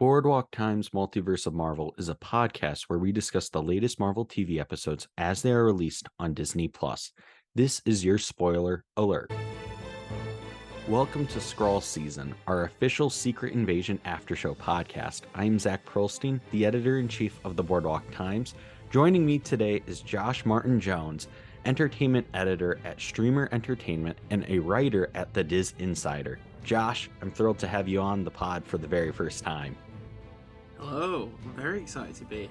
Boardwalk Times Multiverse of Marvel is a podcast where we discuss the latest Marvel TV episodes as they are released on Disney Plus. This is your spoiler alert. Welcome to Skrull Season, our official Secret Invasion After Show podcast. I'm Zach Perilstein, the editor in chief of the Boardwalk Times. Joining me today is Josh Martin Jones, entertainment editor at Streamr Entertainment and a writer at the DisInsider. Josh, I'm thrilled to have you on the pod for the very first time. Hello, I'm very excited to be here.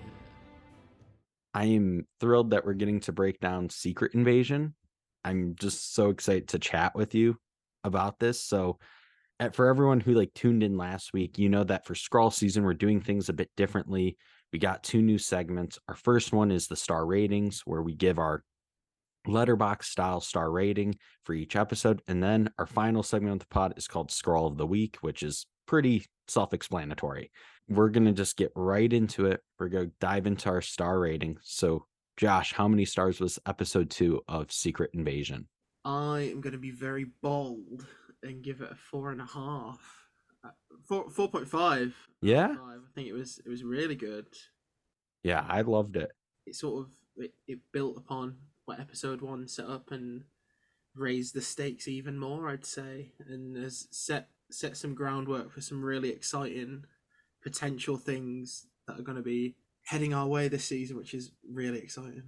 I am thrilled that we're getting to break down Secret Invasion. I'm just so excited to chat with you about this. So, at, for everyone who like tuned in last week, you know that for Skrull season we're doing things a bit differently. We got two new segments. Our first one is the star ratings, where we give our Letterboxd style star rating for each episode, and then our final segment of the pod is called Skrull of the Week, which is pretty self-explanatory we're going to just get right into it. We're going to dive into our star rating. So, Josh, how many stars was episode two of Secret Invasion? I am going to be very bold and give it a four and a half. Uh, four four point five. Yeah, I think it was it was really good. Yeah, I loved it. It sort of it, it built upon what episode one set up and raised the stakes even more. I'd say, and has set set some groundwork for some really exciting potential things that are going to be heading our way this season, which is really exciting.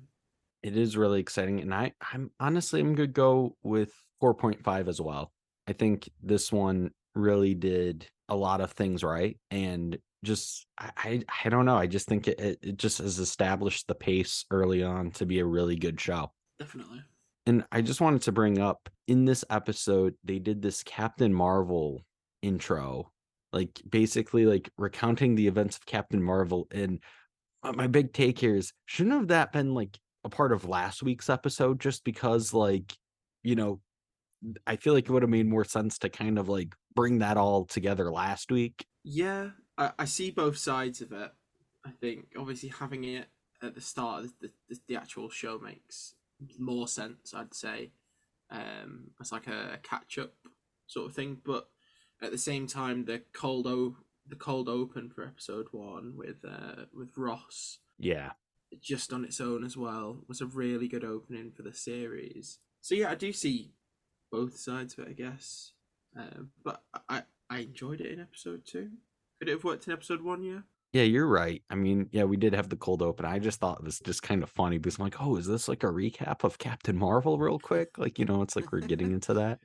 It is really exciting, and I, I'm honestly I'm gonna go with 4.5 as well. I think this one really did a lot of things right, and just I, I, don't know. I just think it, it just has established the pace early on to be a really good show. Definitely. And I just wanted to bring up in this episode, they did this Captain Marvel intro like basically like recounting the events of Captain Marvel. And my big take here is shouldn't have that been like a part of last week's episode just because like you know I feel like it would have made more sense to kind of like bring that all together last week. Yeah, I, I see both sides of it. I think obviously having it at the start of the, the, the actual show makes more sense, I'd say, um, as like a catch up sort of thing. But at the same time, the cold o the cold open for episode one with uh with Ross, yeah, just on its own as well was a really good opening for the series. So yeah, I do see both sides of it, I guess. Um, but I I enjoyed it in episode two. Could it have worked in episode one? Yeah. Yeah, you're right. I mean, yeah, we did have the cold open. I just thought it was just kind of funny because I'm like, oh, is this like a recap of Captain Marvel, real quick? Like, you know, it's like we're getting into that.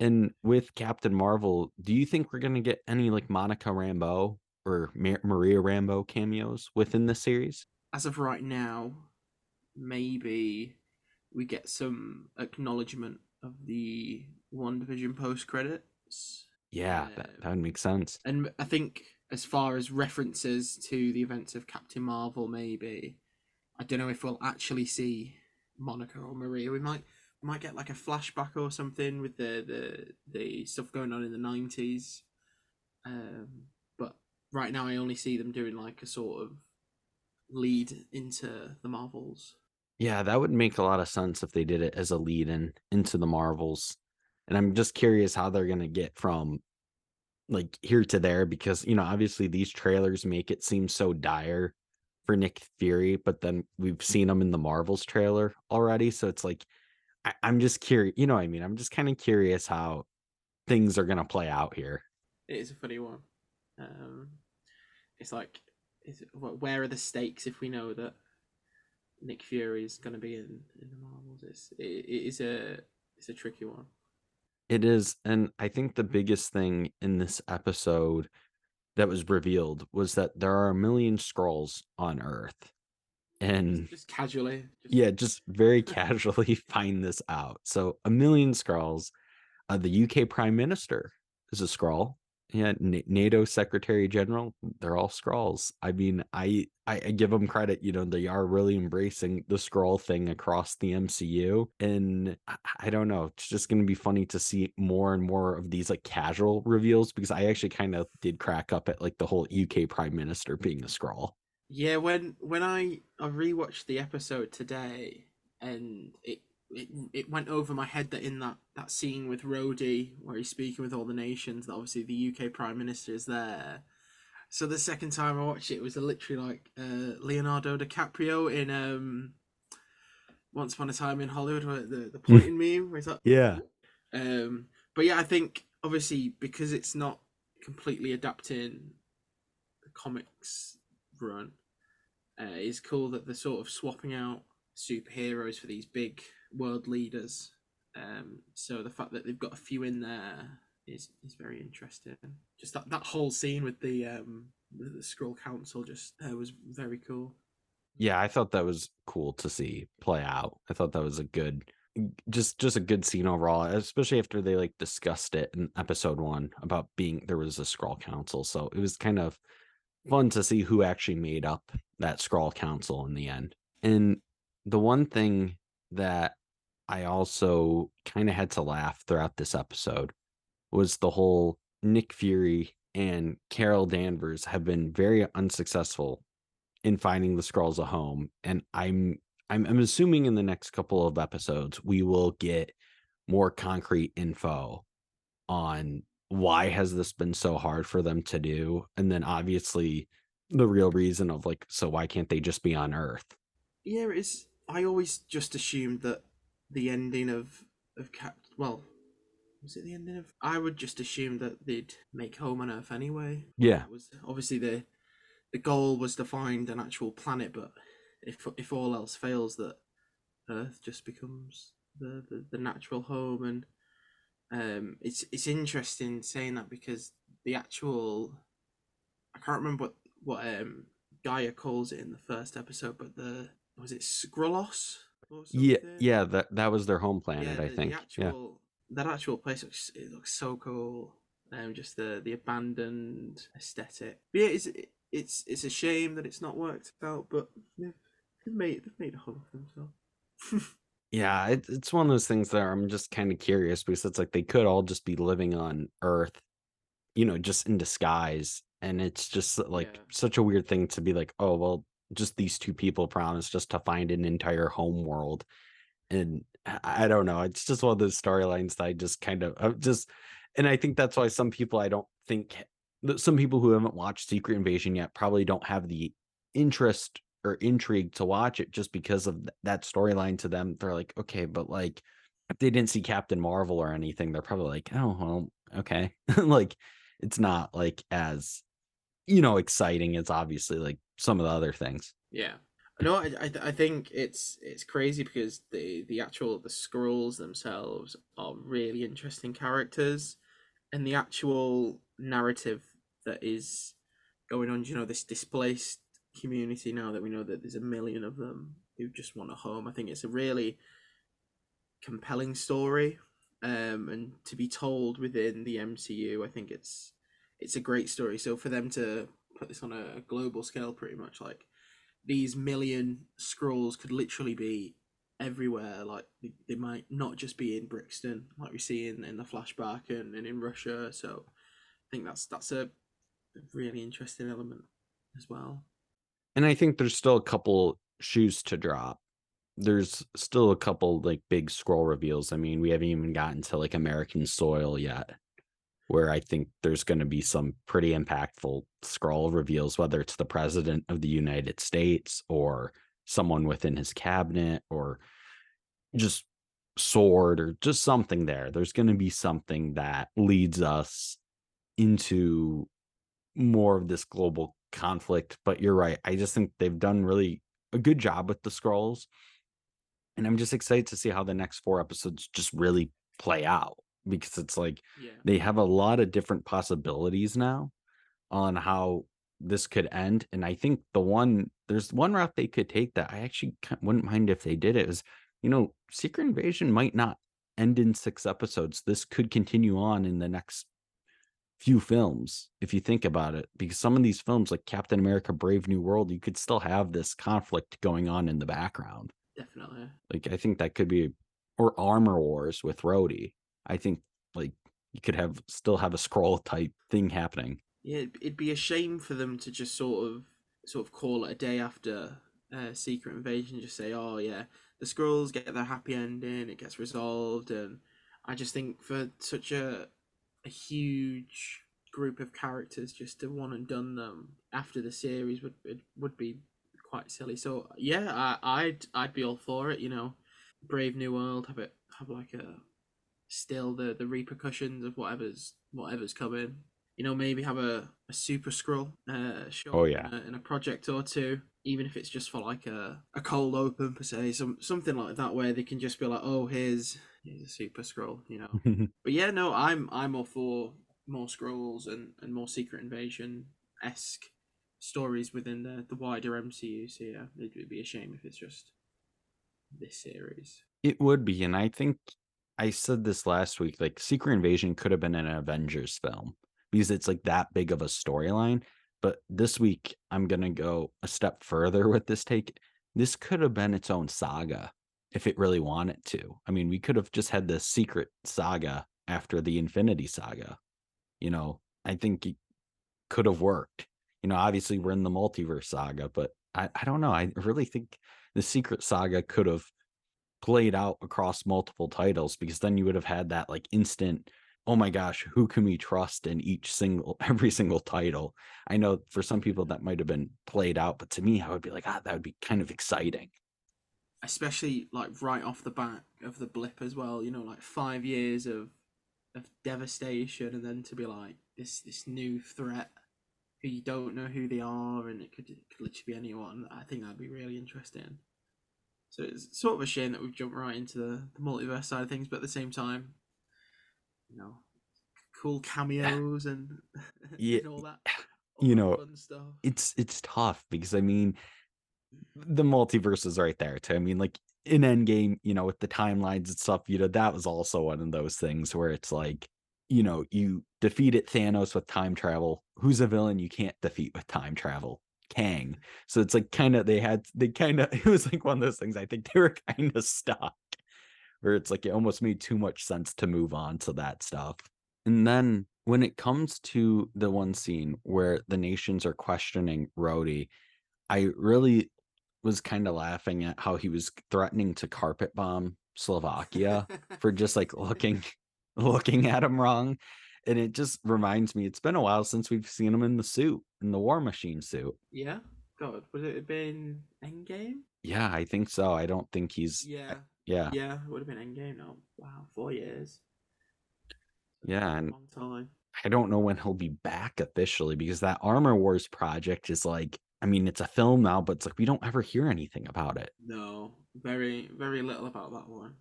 And with Captain Marvel, do you think we're gonna get any like Monica Rambeau or Mar- Maria Rambeau cameos within the series? As of right now, maybe we get some acknowledgement of the WandaVision post credits. Yeah, that, um, that would make sense. And I think as far as references to the events of Captain Marvel, maybe I don't know if we'll actually see Monica or Maria. We might might get like a flashback or something with the the the stuff going on in the nineties. Um, but right now, I only see them doing like a sort of lead into the Marvels. Yeah, that would make a lot of sense if they did it as a lead in into the Marvels. And I'm just curious how they're gonna get from like here to there because you know obviously these trailers make it seem so dire for Nick Fury, but then we've seen him in the Marvels trailer already, so it's like I, I'm just curious. You know what I mean? I'm just kind of curious how things are gonna play out here. It is a funny one. Um, it's like, is it, where are the stakes if we know that Nick Fury is going to be in, in the Marvels? It's, it, it is a it's a tricky one. It is, and I think the biggest thing in this episode that was revealed was that there are a million Skrulls on Earth and just casually just... yeah just very casually find this out. So a million Skrulls uh, the uk prime minister is a Skrull yeah N- nato secretary general they're all Skrulls i mean I, I i give them credit you know they are really embracing the Skrull thing across the mcu and I, I don't know it's just going to be funny to see more and more of these like casual reveals because i actually kind of did crack up at like the whole uk prime minister being a Skrull yeah, when when I I rewatched the episode today, and it it it went over my head that in that that scene with Rhodey where he's speaking with all the nations, that obviously the UK Prime Minister is there. So the second time I watched it, it was literally like uh, Leonardo DiCaprio in um, Once Upon a Time in Hollywood, where the the pointing meme. Where it's like, Yeah. um, but yeah, I think obviously because it's not completely adapting the comics run, uh, it's cool that they're sort of swapping out superheroes for these big world leaders. Um, so the fact that they've got a few in there is is very interesting. Just that, that whole scene with the um the, the Skrull Council just uh, was very cool. Yeah, I thought that was cool to see play out. I thought that was a good just just a good scene overall, especially after they like discussed it in episode 1 about being there was a Skrull council. So it was kind of fun to see who actually made up that Skrull council in the end. And the one thing that I also kind of had to laugh throughout this episode was the whole Nick Fury and Carol Danvers have been very unsuccessful in finding the Skrulls a home and I'm I'm I'm assuming in the next couple of episodes we will get more concrete info on why has this been so hard for them to do and then obviously the real reason of like so why can't they just be on earth Yeah, it's. I always just assumed that the ending of of Cap. Well, was it the ending of? I would just assume that they'd make home on Earth anyway. yeah That was obviously the the goal was to find an actual planet, but if if all else fails, that Earth just becomes the the, the natural home, and um, it's it's interesting saying that because the actual I can't remember what what um G'iah calls it in the first episode, but the was it Skrullos? Yeah yeah that that was their home planet yeah, i the, think the actual that actual place looks it looks so cool. Um, just the the abandoned aesthetic. But yeah, it's it's it's a shame that it's not worked out, but they've, they've made they've made a home for themselves. yeah it, it's one of those things that i'm just kind of curious because it's like they could all just be living on earth you know just in disguise and it's just like Yeah. such a weird thing to be like oh well just these two people promised just to find an entire home world and I don't know. It's just one of those storylines that I just kind of I'm just, and I think that's why some people I don't think some people who haven't watched Secret Invasion yet probably don't have the interest or intrigue to watch it just because of th- that storyline to them. They're like, okay, but like if they didn't see Captain Marvel or anything, they're probably like, oh well, okay, like it's not like as you know exciting as obviously like some of the other things. Yeah. No, I, I I think it's it's crazy because the the actual the Skrulls themselves are really interesting characters, and the actual narrative that is going on. You know, this displaced community now that we know that there's a million of them who just want a home. I think it's a really compelling story, um, and to be told within the MCU, I think it's it's a great story. So for them to put this on a global scale, pretty much like these million Skrulls could literally be everywhere. Like they, they might not just be in Brixton, like we see in, in the flashback and, and in Russia. So I think that's that's a really interesting element as well. And I think there's still a couple shoes to drop. There's still a couple like big Skrull reveals. I mean, we haven't even gotten to like American soil yet, where I think there's going to be some pretty impactful Skrull reveals, whether it's the president of the United States or someone within his cabinet or just sword or just something there. There's going to be something that leads us into more of this global conflict. But you're right. I just think they've done really a good job with the Skrulls. And I'm just excited to see how the next four episodes just really play out because it's like Yeah. they have a lot of different possibilities now on how this could end. And I think the one there's one route they could take that I actually wouldn't mind if they did it is, you know, Secret Invasion might not end in six episodes. This could continue on in the next few films if you think about it because some of these films like Captain America Brave New World you could still have this conflict going on in the background. Definitely. like I think that could be or Armor Wars with Rhodey. I think like you could have still have a Skrull type thing happening. Yeah, it'd, be a shame for them to just sort of sort of call it a day after uh, Secret Invasion, just say, "Oh yeah, the Skrulls get their happy ending, it gets resolved," and I just think for such a a huge group of characters just to one and done them after the series would it would be quite silly. So yeah, I, I'd I'd be all for it. You know, Brave New World have it have like a still the the repercussions of whatever's whatever's coming. You know, maybe have a, a super Skrull uh show Oh, yeah. in a, in a project or two, even if it's just for like a, a cold open per se, some something like that where they can just be like, oh, here's here's a super Skrull, you know. But yeah, no, I'm I'm all for more Skrulls and, and more secret invasion esque stories within the, the wider MCU. So yeah, it would be a shame if it's just this series. It would be, and I think I said this last week. Like, Secret Invasion could have been an Avengers film because it's like that big of a storyline. But this week, I'm gonna go a step further with this take. This could have been its own saga if it really wanted to. I mean, we could have just had the secret saga after the Infinity Saga. You know, I think it could have worked. You know, obviously we're in the multiverse saga, but I, I don't know. I really think the secret saga could have played out across multiple titles because then you would have had that like instant oh my gosh who can we trust in each single every single title i know for some people that might have been played out but to me i would be like ah that would be kind of exciting Especially like right off the back of the blip as well, you know, like five years of of devastation and then to be like this this new threat who you don't know who they are and it could, it could literally be anyone. I think that'd be really interesting. So it's sort of a shame that we've jumped right into the, the multiverse side of things, but at the same time, you know, cool cameos and, Yeah, and all that. you that know, it's it's tough because I mean mm-hmm. the multiverse is right there too. I mean, like in Endgame, you know, with the timelines and stuff, you know, that was also one of those things where it's like, you know, you defeated Thanos with time travel. Who's a villain you can't defeat with time travel? Kang. Mm-hmm. So it's like kind of they had they kind of it was like one of those things. I think they were kind of stuck where it's like it almost made too much sense to move on to that stuff. And then when it comes to the one scene where the nations are questioning Rhodey, I really was kind of laughing at how he was threatening to carpet bomb Slovakia for just like looking looking at him wrong. And it just reminds me, it's been a while since we've seen him in the suit, in the War Machine suit. yeah. God, would it have been Endgame? Yeah, I think so. I don't think he's Yeah. Yeah. Yeah, it would have been Endgame now. Wow, four years. Yeah, and Long time. I don't know when he'll be back officially because that Armor Wars project is like, I mean, it's a film now, but it's like we don't ever hear anything about it. No, very, very little about that one.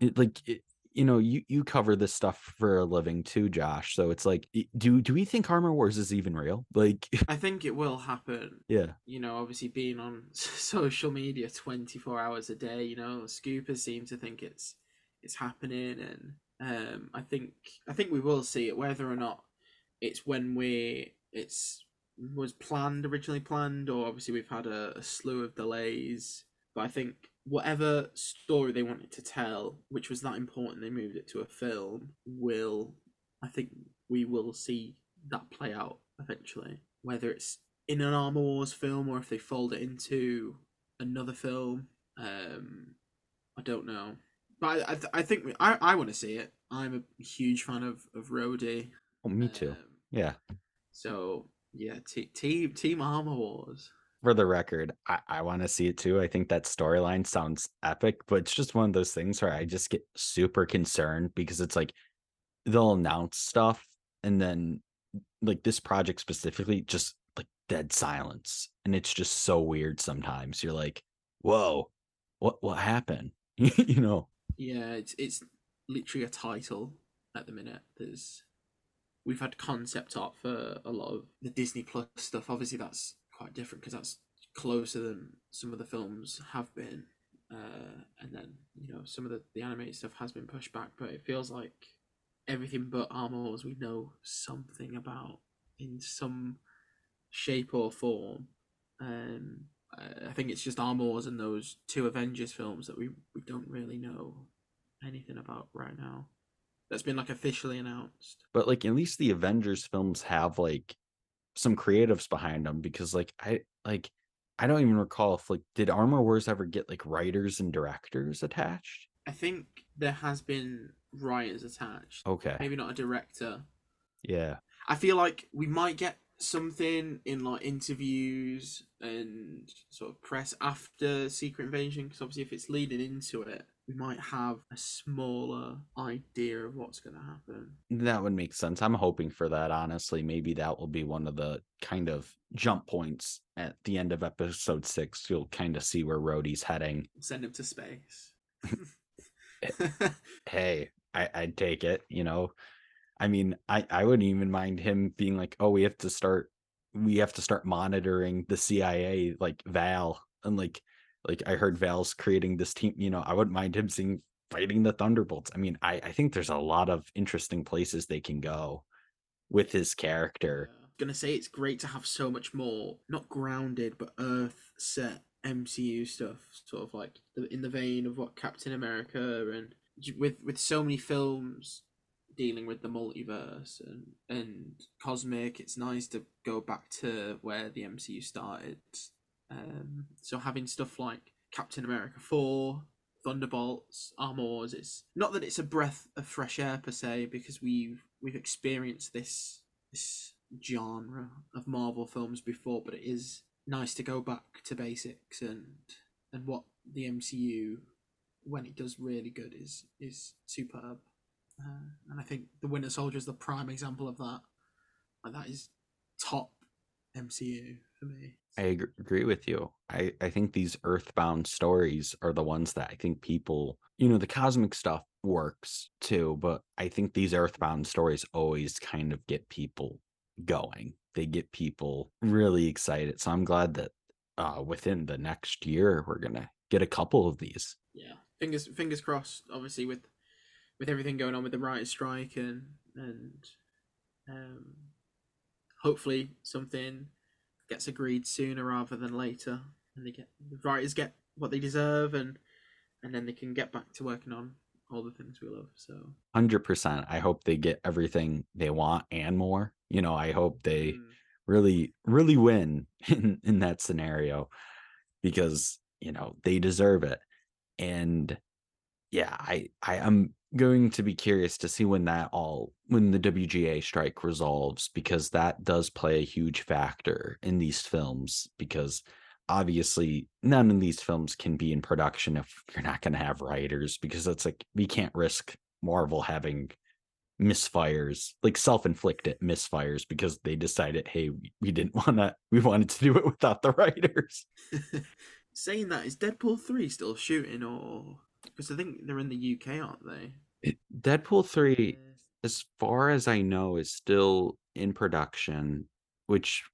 It like it, you know, you you cover this stuff for a living too, Josh. So it's like, do do we think Armor Wars is even real? Like, I think it will happen. yeah, You know, obviously being on social media twenty four hours a day, you know, scoopers seem to think it's it's happening, and um, I think I think we will see it, whether or not it's when we it's was planned originally planned, or obviously we've had a, a slew of delays. But I think whatever story they wanted to tell, which was that important, they moved it to a film. Will I think we will see that play out eventually, whether it's in an Armor Wars film or if they fold it into another film. Um, I don't know, but I I, th- I think we, I I want to see it. I'm a huge fan of of Rhodey. oh, me too. Um, Yeah. so yeah, te- team Team Armor Wars. For the record, I, I want to see it too. I think that storyline sounds epic, but it's just one of those things where I just get super concerned because it's like they'll announce stuff and then like this project specifically just like dead silence and it's just so weird sometimes you're like whoa what what happened you know Yeah, it's it's literally a title at the minute. There's we've had concept art for a lot of the Disney Plus stuff. Obviously, that's quite different because that's closer than some of the films have been. Uh, and then you know some of the the animated stuff has been pushed back, but it feels like everything but Armor Wars we know something about in some shape or form. Um, I think it's just Armor Wars and those two Avengers films that we, we don't really know anything about right now. That's been like officially announced. but like at least the avengers films have like some creatives behind them because like i like i don't even recall if like did armor wars ever get like writers and directors attached I think there has been writers attached. okay Maybe not a director. yeah I feel like we might get something in like interviews and sort of press after Secret Invasion because obviously if it's leading into it, we might have a smaller idea of what's going to happen. That would make sense. I'm hoping for that, honestly. Maybe that will be one of the kind of jump points at the end of episode six. You'll kind of see where Rhodey's heading. Send him to space. hey, I, I'd take it, you know. I mean, I, I wouldn't even mind him being like, oh, we have to start we have to start monitoring the CIA like Val and like like I heard Val's creating this team, you know, I wouldn't mind him seeing fighting the Thunderbolts. I mean, I, I think there's a lot of interesting places they can go with his character. Yeah. Gonna say it's great to have so much more, not grounded, but Earth set MCU stuff, sort of like in the vein of what Captain America and with with so many films dealing with the multiverse and and cosmic. It's nice to go back to where the MCU started. Um, so having stuff like Captain America four, Thunderbolts, Armors, it's not that it's a breath of fresh air per se because we've we've experienced this this genre of Marvel films before, but it is nice to go back to basics and and what the MCU when it does really good is is superb. Uh, and I think the Winter Soldier is the prime example of that. Like that is top MCU for me. I agree with you. I, I think these earthbound stories are the ones that I think people, you know, the cosmic stuff works too, but I think these earthbound stories always kind of get people going. They get people really excited. So I'm glad that uh, within the next year we're gonna get a couple of these. Yeah, fingers fingers crossed. Obviously, with with everything going on with the writers' strike and and um, hopefully something gets agreed sooner rather than later, and they get the writers get what they deserve, and and then they can get back to working on all the things we love. So, hundred percent. I hope they get everything they want and more. You know, I hope they mm. really, really win in in that scenario because you know they deserve it. And yeah, I I am going to be curious to see when that all when the WGA strike resolves because that does play a huge factor in these films because obviously none of these films can be in production if you're not going to have writers because it's like we can't risk Marvel having misfires like self-inflicted misfires because they decided hey we didn't want to we wanted to do it without the writers. Saying that is deadpool 3 still shooting or because I think they're in the UK, aren't they? It, Deadpool 3, as far as I know, is still in production, which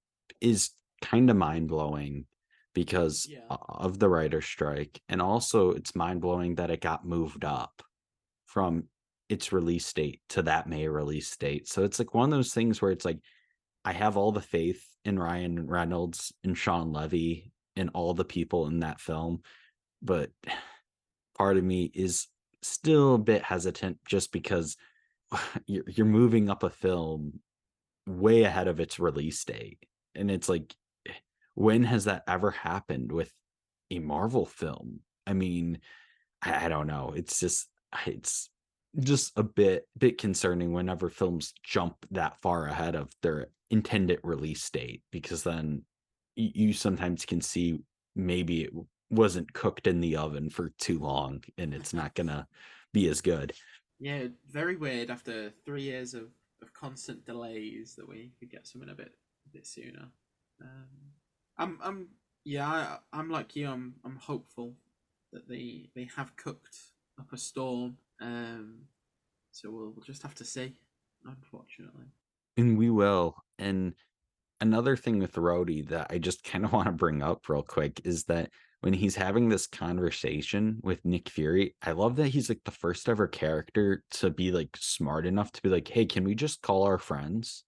is kind of mind blowing because yeah. of the writer strike. And also, it's mind blowing that it got moved up from its release date to that May release date. So it's like one of those things where it's like, I have all the faith in Ryan Reynolds and Shawn Levy and all the people in that film, but part of me is still a bit hesitant just because you're you're moving up a film way ahead of its release date. And it's like eh, when has that ever happened with a marvel film? I mean i, I don't know. It's just it's just a bit bit concerning whenever films jump that far ahead of their intended release date because then you sometimes can see maybe it wasn't cooked in the oven for too long and it's not gonna be as good. Yeah very weird after three years of, of constant delays that we could get something a bit a bit sooner. Um, i'm i'm yeah I, i'm like you i'm i'm hopeful that they they have cooked up a storm um so we'll, we'll just have to see unfortunately. And we will and another thing with Rhodey that I just kind of want to bring up real quick is that when he's having this conversation with Nick Fury, I love that he's like the first ever character to be like smart enough to be like, "Hey, can we just call our friends?"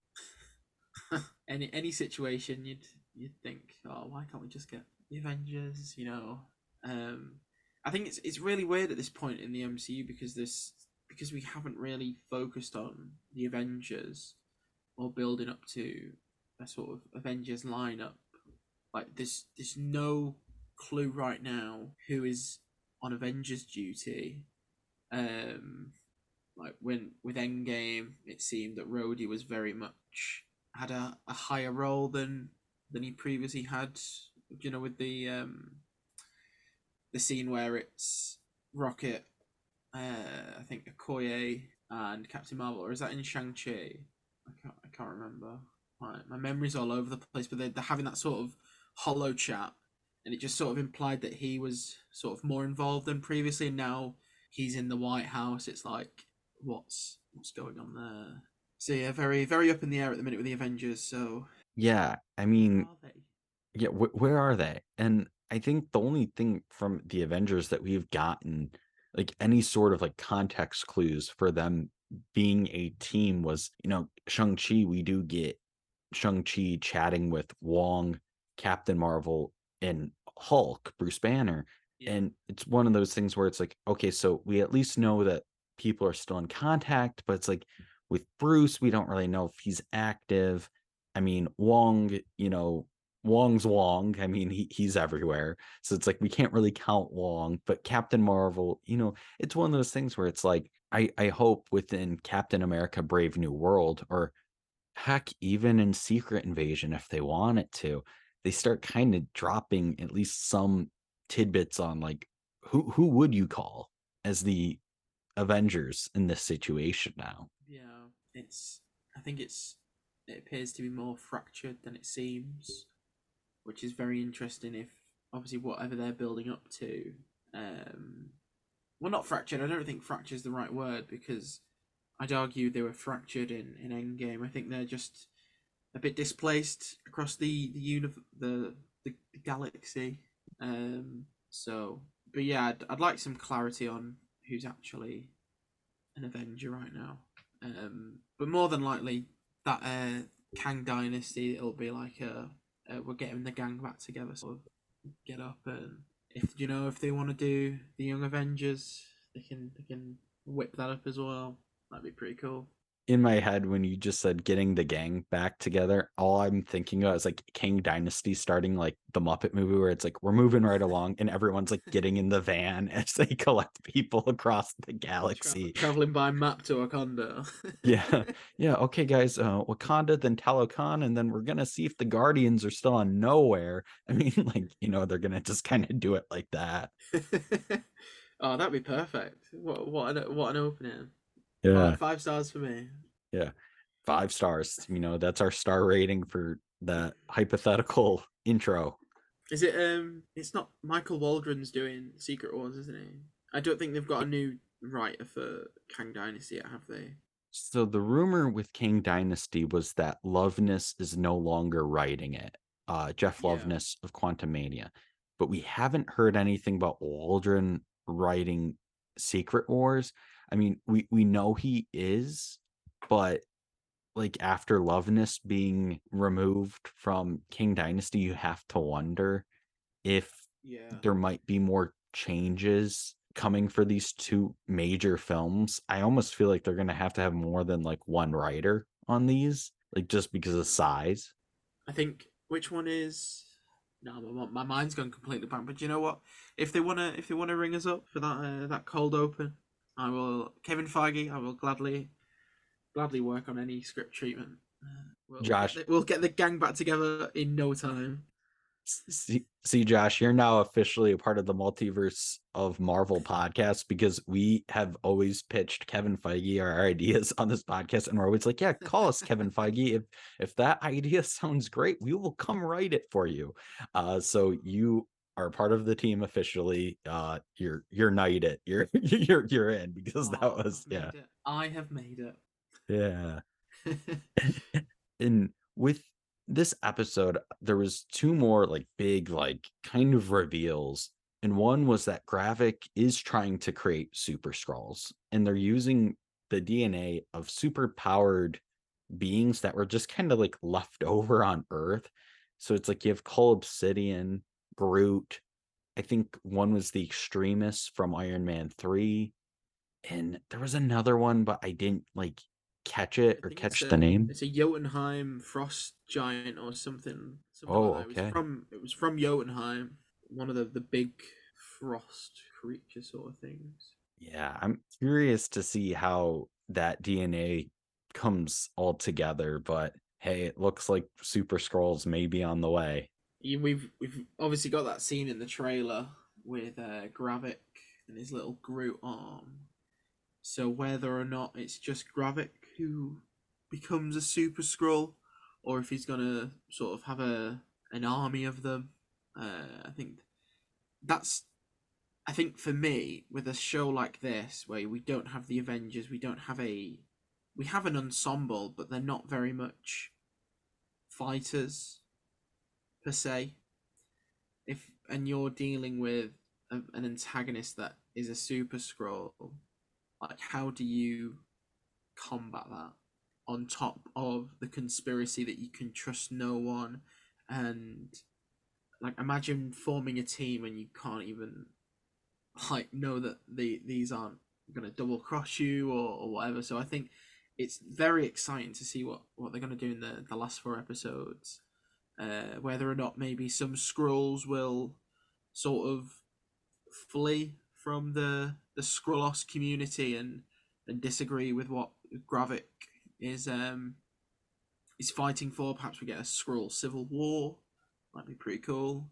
any any situation you'd you'd think, "Oh, why can't we just get the Avengers?" You know, um, I think it's it's really weird at this point in the MCU because this because we haven't really focused on the Avengers or building up to a sort of Avengers lineup. Like there's there's no clue right now who is on Avengers duty. Um, like when with Endgame, it seemed that Rhodey was very much had a, a higher role than than he previously had. You know, with the um the scene where it's Rocket, uh, I think Okoye and Captain Marvel, or is that in Shang Chi? I can't I can't remember. My my memory's all over the place, but they're, they're having that sort of hollow chat, and it just sort of implied that he was sort of more involved than previously. And now he's in the White House. It's like what's what's going on there? So yeah, very very up in the air at the minute with the Avengers. So Yeah, I mean, yeah, wh- where are they? And I think the only thing from the Avengers that we've gotten, like any sort of like context clues for them being a team was, you know, Shang-Chi, we do get Shang-Chi chatting with Wong, Captain Marvel, and Hulk, Bruce Banner. Yeah. And it's one of those things where it's like, okay, so we at least know that people are still in contact, but it's like mm. with Bruce, we don't really know if he's active. I mean, Wong, you know, Wong's Wong. I mean, he he's everywhere. So it's like we can't really count Wong, but Captain Marvel, you know, it's one of those things where it's like I I hope within Captain America Brave New World or heck even in Secret Invasion if they want it to, they start kind of dropping at least some tidbits on like who who would you call as the Avengers in this situation now? Yeah, it's. I think it's. It appears to be more fractured than it seems, which is very interesting. If obviously whatever they're building up to, um, well, not fractured. I don't think fracture is the right word because I'd argue they were fractured in in Endgame. I think they're just a bit displaced across the the univ- the, the the galaxy. Um, so, but yeah, I'd, I'd like some clarity on who's actually an Avenger right now. Um, but more than likely, that uh, Kang Dynasty, it'll be like a, uh, we're getting the gang back together, sort of get up and if you know if they want to do the Young Avengers, they can they can whip that up as well. That'd be pretty cool. In my head when you just said getting the gang back together, all I'm thinking of is like Kang Dynasty starting like the Muppet movie where it's like we're moving right along and everyone's like getting in the van as they collect people across the galaxy. traveling by map to Wakanda. Yeah. Yeah, okay guys, uh Wakanda then Talokan and then we're going to see if the Guardians are still on Knowhere. I mean like, you know, they're going to just kind of do it like that. oh, that'd be perfect. What what an, what an opening. Yeah. Five, five stars for me. Yeah. Five stars. You know, that's our star rating for that hypothetical intro. Is it um it's not Michael Waldron's doing Secret Wars, isn't he? I don't think they've got a new writer for Kang Dynasty yet, have they? So the rumor with Kang Dynasty was that Loveness is no longer writing it. Uh Jeff Yeah. Loveness of Quantumania. But we haven't heard anything about Waldron writing Secret Wars. I mean, we we know he is, but like after Loveness being removed from Kang Dynasty, you have to wonder if Yeah. there might be more changes coming for these two major films. I almost feel like they're going to have to have more than like one writer on these, like just because of size. I think which one is no, my, my mind's gone completely blank. But you know what? If they wanna, if they wanna ring us up for that uh, that cold open, I will. Kevin Feige, I will gladly, gladly work on any script treatment. Uh, we'll Josh. we'll get the gang back together in no time. See, see, Josh, you're now officially a part of the multiverse of Marvel podcast because we have always pitched Kevin Feige our ideas on this podcast, and we're always like, "Yeah, call us, Kevin Feige. If if that idea sounds great, we will come write it for you." Uh, so you are part of the team officially. Uh, you're you're knighted. You're you're you're in because Oh, that was I've yeah it. I have made it. yeah. and with this episode there was two more like big like kind of reveals and one was that Gravik is trying to create super Skrulls and they're using the dna of super powered beings that were just kind of like left over on earth so it's like you have Cull obsidian groot i think one was the extremists from iron man 3 and there was another one but i didn't like catch it or catch it's the a- name It's a Jotunheim frost giant or something. something Oh, like that. It okay. was from it was from Jotunheim, one of the the big frost creature sort of things. Yeah, I'm curious to see how that DNA comes all together, but hey, it looks like Super Skrulls may be on the way. We've we've obviously got that scene in the trailer with uh, Gravik and his little Groot arm. So whether or not it's just Gravik who becomes a Super Skrull, or if he's gonna sort of have a an army of them, uh, I think that's. I think for me, with a show like this, where we don't have the Avengers, we don't have a, we have an ensemble, but they're not very much fighters per se. If and you're dealing with a, an antagonist that is a super Skrull, like how do you combat that? On top of the conspiracy that you can trust no one, and like imagine forming a team and you can't even like know that the these aren't gonna double cross you or, or whatever. So I think it's very exciting to see what what they're gonna do in the the last four episodes uh, whether or not maybe some Skrulls will sort of flee from the the Skrullos community and and disagree with what Gravik is um is fighting for. Perhaps we get a Skrull civil war. Might be pretty cool.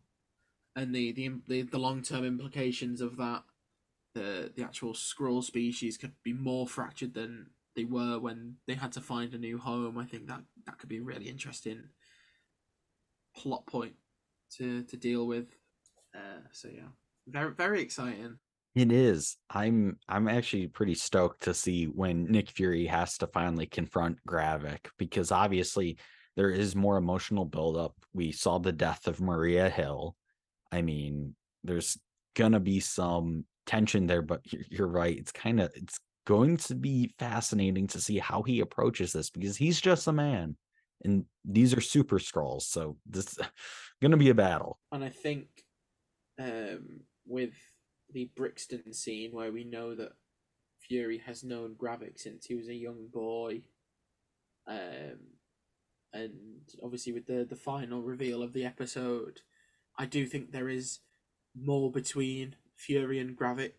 And the the the, the long term implications of that, the the actual Skrull species could be more fractured than they were when they had to find a new home. I think that that could be really interesting plot point to to deal with. Uh, so yeah, very very exciting. It is. I'm I'm actually pretty stoked to see when Nick Fury has to finally confront Gravik because obviously there is more emotional buildup. We saw the death of Maria Hill. I mean, there's gonna be some tension there, but you're, you're right. It's kind of it's going to be fascinating to see how he approaches this because he's just a man and these are super Skrulls so this is gonna be a battle And I think um, with the Brixton scene where we know that Fury has known Gravik since he was a young boy, um, and obviously with the the final reveal of the episode, I do think there is more between Fury and Gravik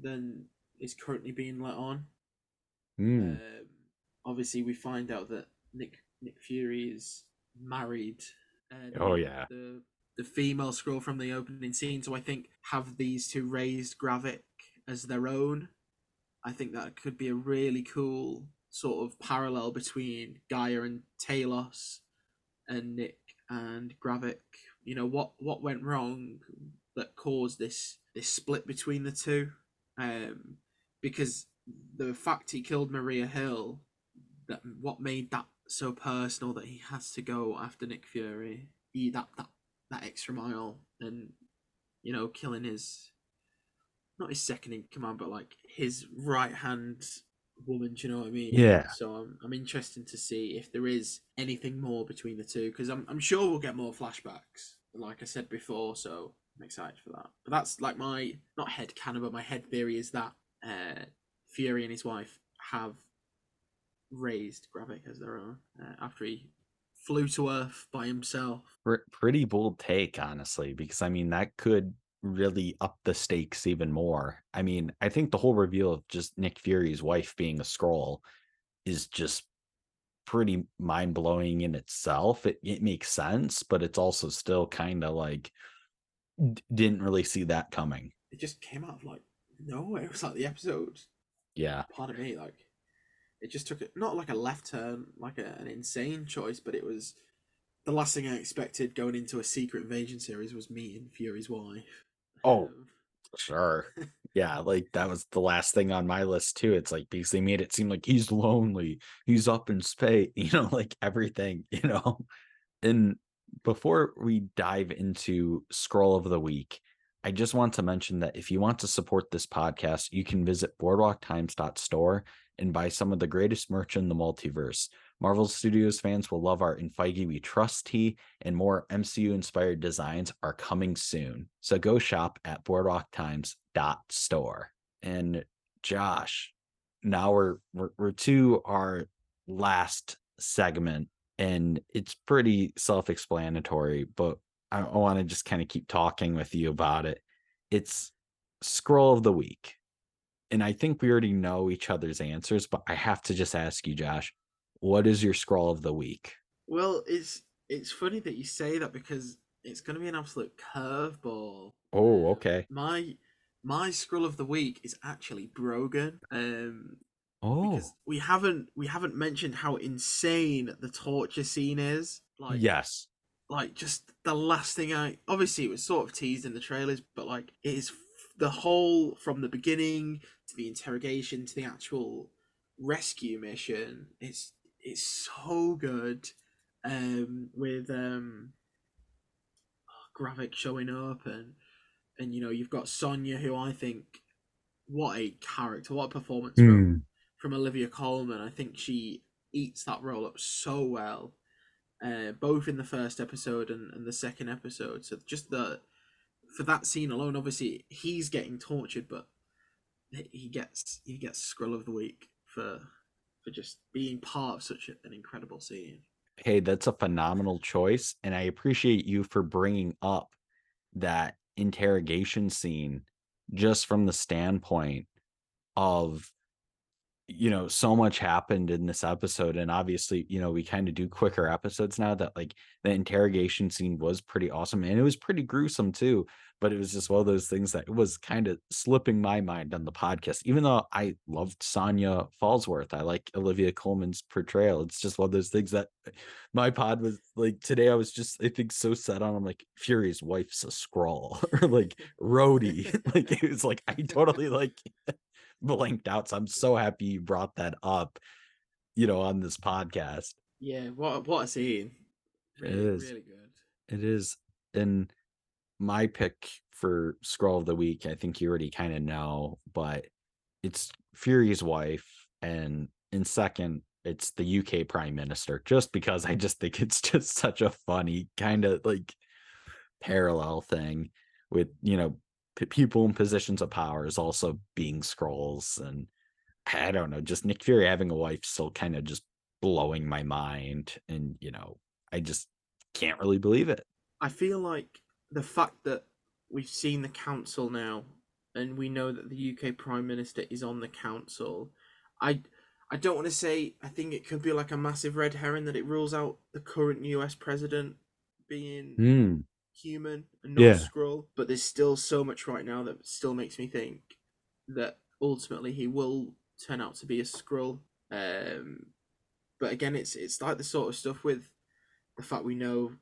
than is currently being let on. Hmm. Um, obviously, we find out that Nick Nick Fury is married. And Oh, yeah. the the female Skrull from the opening scene. So I think have these two raised Gravik as their own. I think that could be a really cool sort of parallel between G'iah and Talos and Nick and Gravik. You know what what went wrong that caused this this split between the two. Um, because the fact he killed Maria Hill, that what made that so personal that he has to go after Nick Fury, he, that that that extra mile, and you know, killing his not his second in command, but like his right hand woman. Do you know what I mean? Yeah. So I'm I'm interested to see if there is anything more between the two because I'm I'm sure we'll get more flashbacks. Like I said before, so I'm excited for that. But that's like my not head canon, but my head theory is that uh, Fury and his wife have raised Gravik as their own uh, after he flew to Earth by himself. Pretty bold take honestly because i mean that could really up the stakes even more i mean i think the whole reveal of just nick fury's wife being a Skrull is just pretty mind-blowing in itself it, it makes sense but it's also still kind of like d- didn't really see that coming It just came out of like nowhere. It was like the episode. yeah Part of me, like it just took it not like a left turn, like a, an insane choice, but it was the last thing I expected going into a secret invasion series was me meeting Fury's wife. Oh. Um, Sure. Yeah, like that was the last thing on my list too. It's like because they made it seem like he's lonely, he's up in space, you know, like everything, you know. And before we dive into Skrull of the week, I just want to mention that if you want to support this podcast, you can visit boardwalktimes.store and buy some of the greatest merch in the multiverse. Marvel Studios fans will love our In Feige We Trust tee, and more MCU inspired designs are coming soon. So go shop at boardwalktimes.store. And Josh, now we're, we're we're to our last segment, and it's pretty self-explanatory, but I, want to just kind of keep talking with you about it. It's Skrull of the week. and I think we already know each other's answers, but I have to just ask you, Josh, what is your Skrull of the week? Well, it's it's funny that you say that because it's going to be an absolute curveball. Oh, okay. My my Skrull of the week is actually Brogan. Um, Oh, because we haven't we haven't mentioned how insane the torture scene is. Like yes. Like just the last thing I obviously it was sort of teased in the trailers, but like it is f- the whole from the beginning to the interrogation to the actual rescue mission. It's it's so good. Um, with um, Gravik showing up and and you know you've got Sonya who I think what a character, what a performance from Hmm. from Olivia Colman. I think she eats that role up so well, uh, both in the first episode and, and the second episode. So just the for that scene alone, obviously he's getting tortured, but he gets he gets Skrull of the Week for for just being part of such an incredible scene. Hey, that's a phenomenal choice. And I appreciate you for bringing up that interrogation scene just from the standpoint of, you know, so much happened in this episode. And obviously, you know, we kind of do quicker episodes now that like the interrogation scene was pretty awesome and it was pretty gruesome too. But it was just one of those things that was kind of slipping my mind on the podcast. Even though I loved Sonya Falsworth, I like Olivia Colman's portrayal. It's just one of those things that eh, my pod was like today. I was just I think so set on. I'm like Fury's wife's a Skrull or like Rhodey. like it was like I totally like blanked out. So I'm so happy you brought that up. You know, on this podcast. Yeah, what what a scene! It Really, is. really good. It is. And my pick for Skrull of the week, I think you already kind of know, but it's Fury's wife. And in second, it's the UK Prime Minister, just because I just think it's just such a funny kind of like parallel thing with, you know, p- people in positions of power is also being Skrulls. And I don't know, just Nick Fury having a wife still kind of just blowing my mind. And, you know, I just can't really believe it. I feel like the fact that we've seen the council now, and we know that the UK Prime Minister is on the council. I I don't want to say I think it could be like a massive red herring that it rules out the current US president being Hmm. Human and not Yeah. Skrull, but there's still so much right now that still makes me think that ultimately he will turn out to be a Skrull. Um, but again, it's it's like the sort of stuff with the fact we know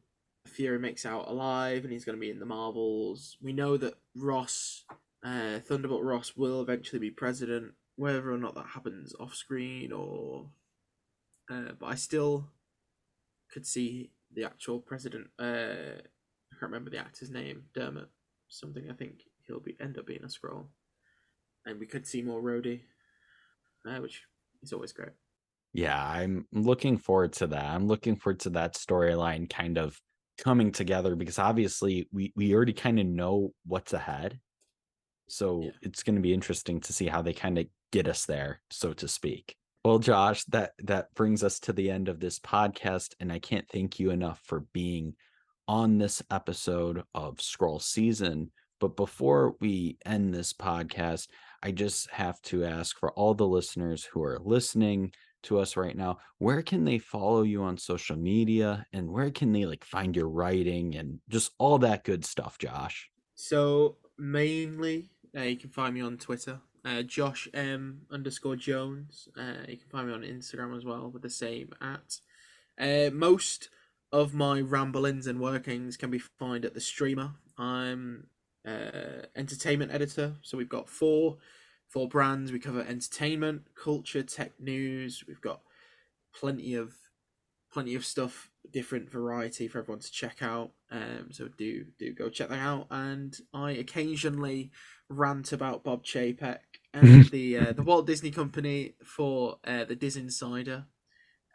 Fury makes out alive and he's going to be in the Marvels. We know that Ross, uh, Thunderbolt Ross, will eventually be president, whether or not that happens off screen or. Uh, but I still could see the actual president. Uh, can't remember the actor's name. Dermot something. I think he'll be end up being a Skrull, and we could see more Rhodey, uh, which is always great. Yeah, I'm looking forward to that. I'm looking forward to that storyline kind of coming together because obviously we we already kind of know what's ahead. So Yeah. it's going to be interesting to see how they kind of get us there, so to speak. Well, Josh, that that brings us to the end of this podcast and I can't thank you enough for being on this episode of Skrull Season. But before we end this podcast, I just have to ask for all the listeners who are listening to us right now, where can they follow you on social media and where can they like find your writing and just all that good stuff, Josh? So mainly, uh, you can find me on Twitter, uh, Josh M underscore Jones. Uh, you can find me on Instagram as well with the same at. Uh, most of my ramblings and workings can be found at the Streamr. I'm uh, entertainment editor, so we've got four four brands. We cover entertainment, culture, tech news. We've got plenty of plenty of stuff, different variety for everyone to check out. Um, so do do go check that out. And I occasionally rant about Bob Chapek and the uh, the Walt Disney Company for uh, the DisInsider,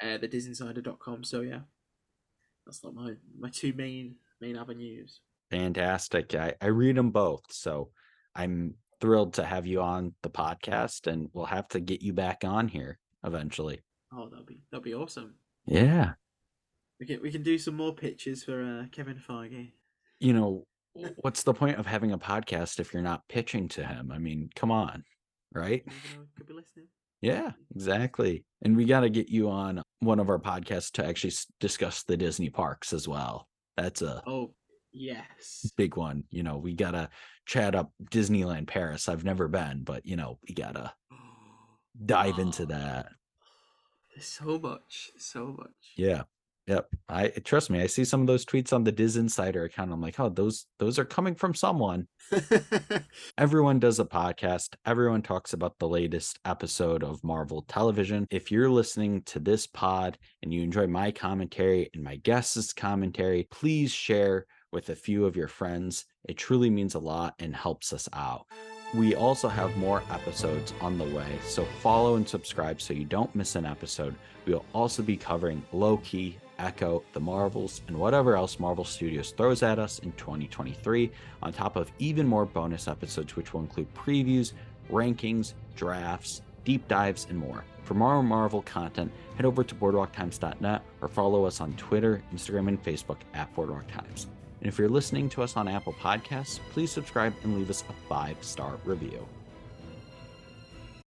uh, the DisInsider.com. So yeah, that's not my my two main main avenues. Fantastic. I, I read them both. So I'm thrilled to have you on the podcast and we'll have to get you back on here eventually. Oh, that'll be that'll be awesome. Yeah. We can we can do some more pitches for uh, Kevin Feige. You know, what's the point of having a podcast if you're not pitching to him? I mean, come on. right? You never know, could be listening. Yeah, exactly. And we got to get you on one of our podcasts to actually discuss the Disney parks as well. That's a Oh, yes. big one. You know, we got to chat up Disneyland Paris. I've never been, but you know, we got to dive into Oh, that. So much, so much. Yeah. Yep. I trust me, I see some of those tweets on the DisInsider account. I'm like, oh, those those are coming from someone. Everyone does a podcast. Everyone talks about the latest episode of Marvel television. If you're listening to this pod and you enjoy my commentary and my guests' commentary, please share with a few of your friends. It truly means a lot and helps us out. We also have more episodes on the way, so follow and subscribe so you don't miss an episode. We will also be covering Loki, Echo, The Marvels, and whatever else Marvel Studios throws at us in 2023, on top of even more bonus episodes, which will include previews, rankings, drafts, deep dives, and more. For more Marvel content, head over to boardwalktimes.net or follow us on Twitter, Instagram, and Facebook at Boardwalk Times. And if you're listening to us on Apple Podcasts, please subscribe and leave us a five star review.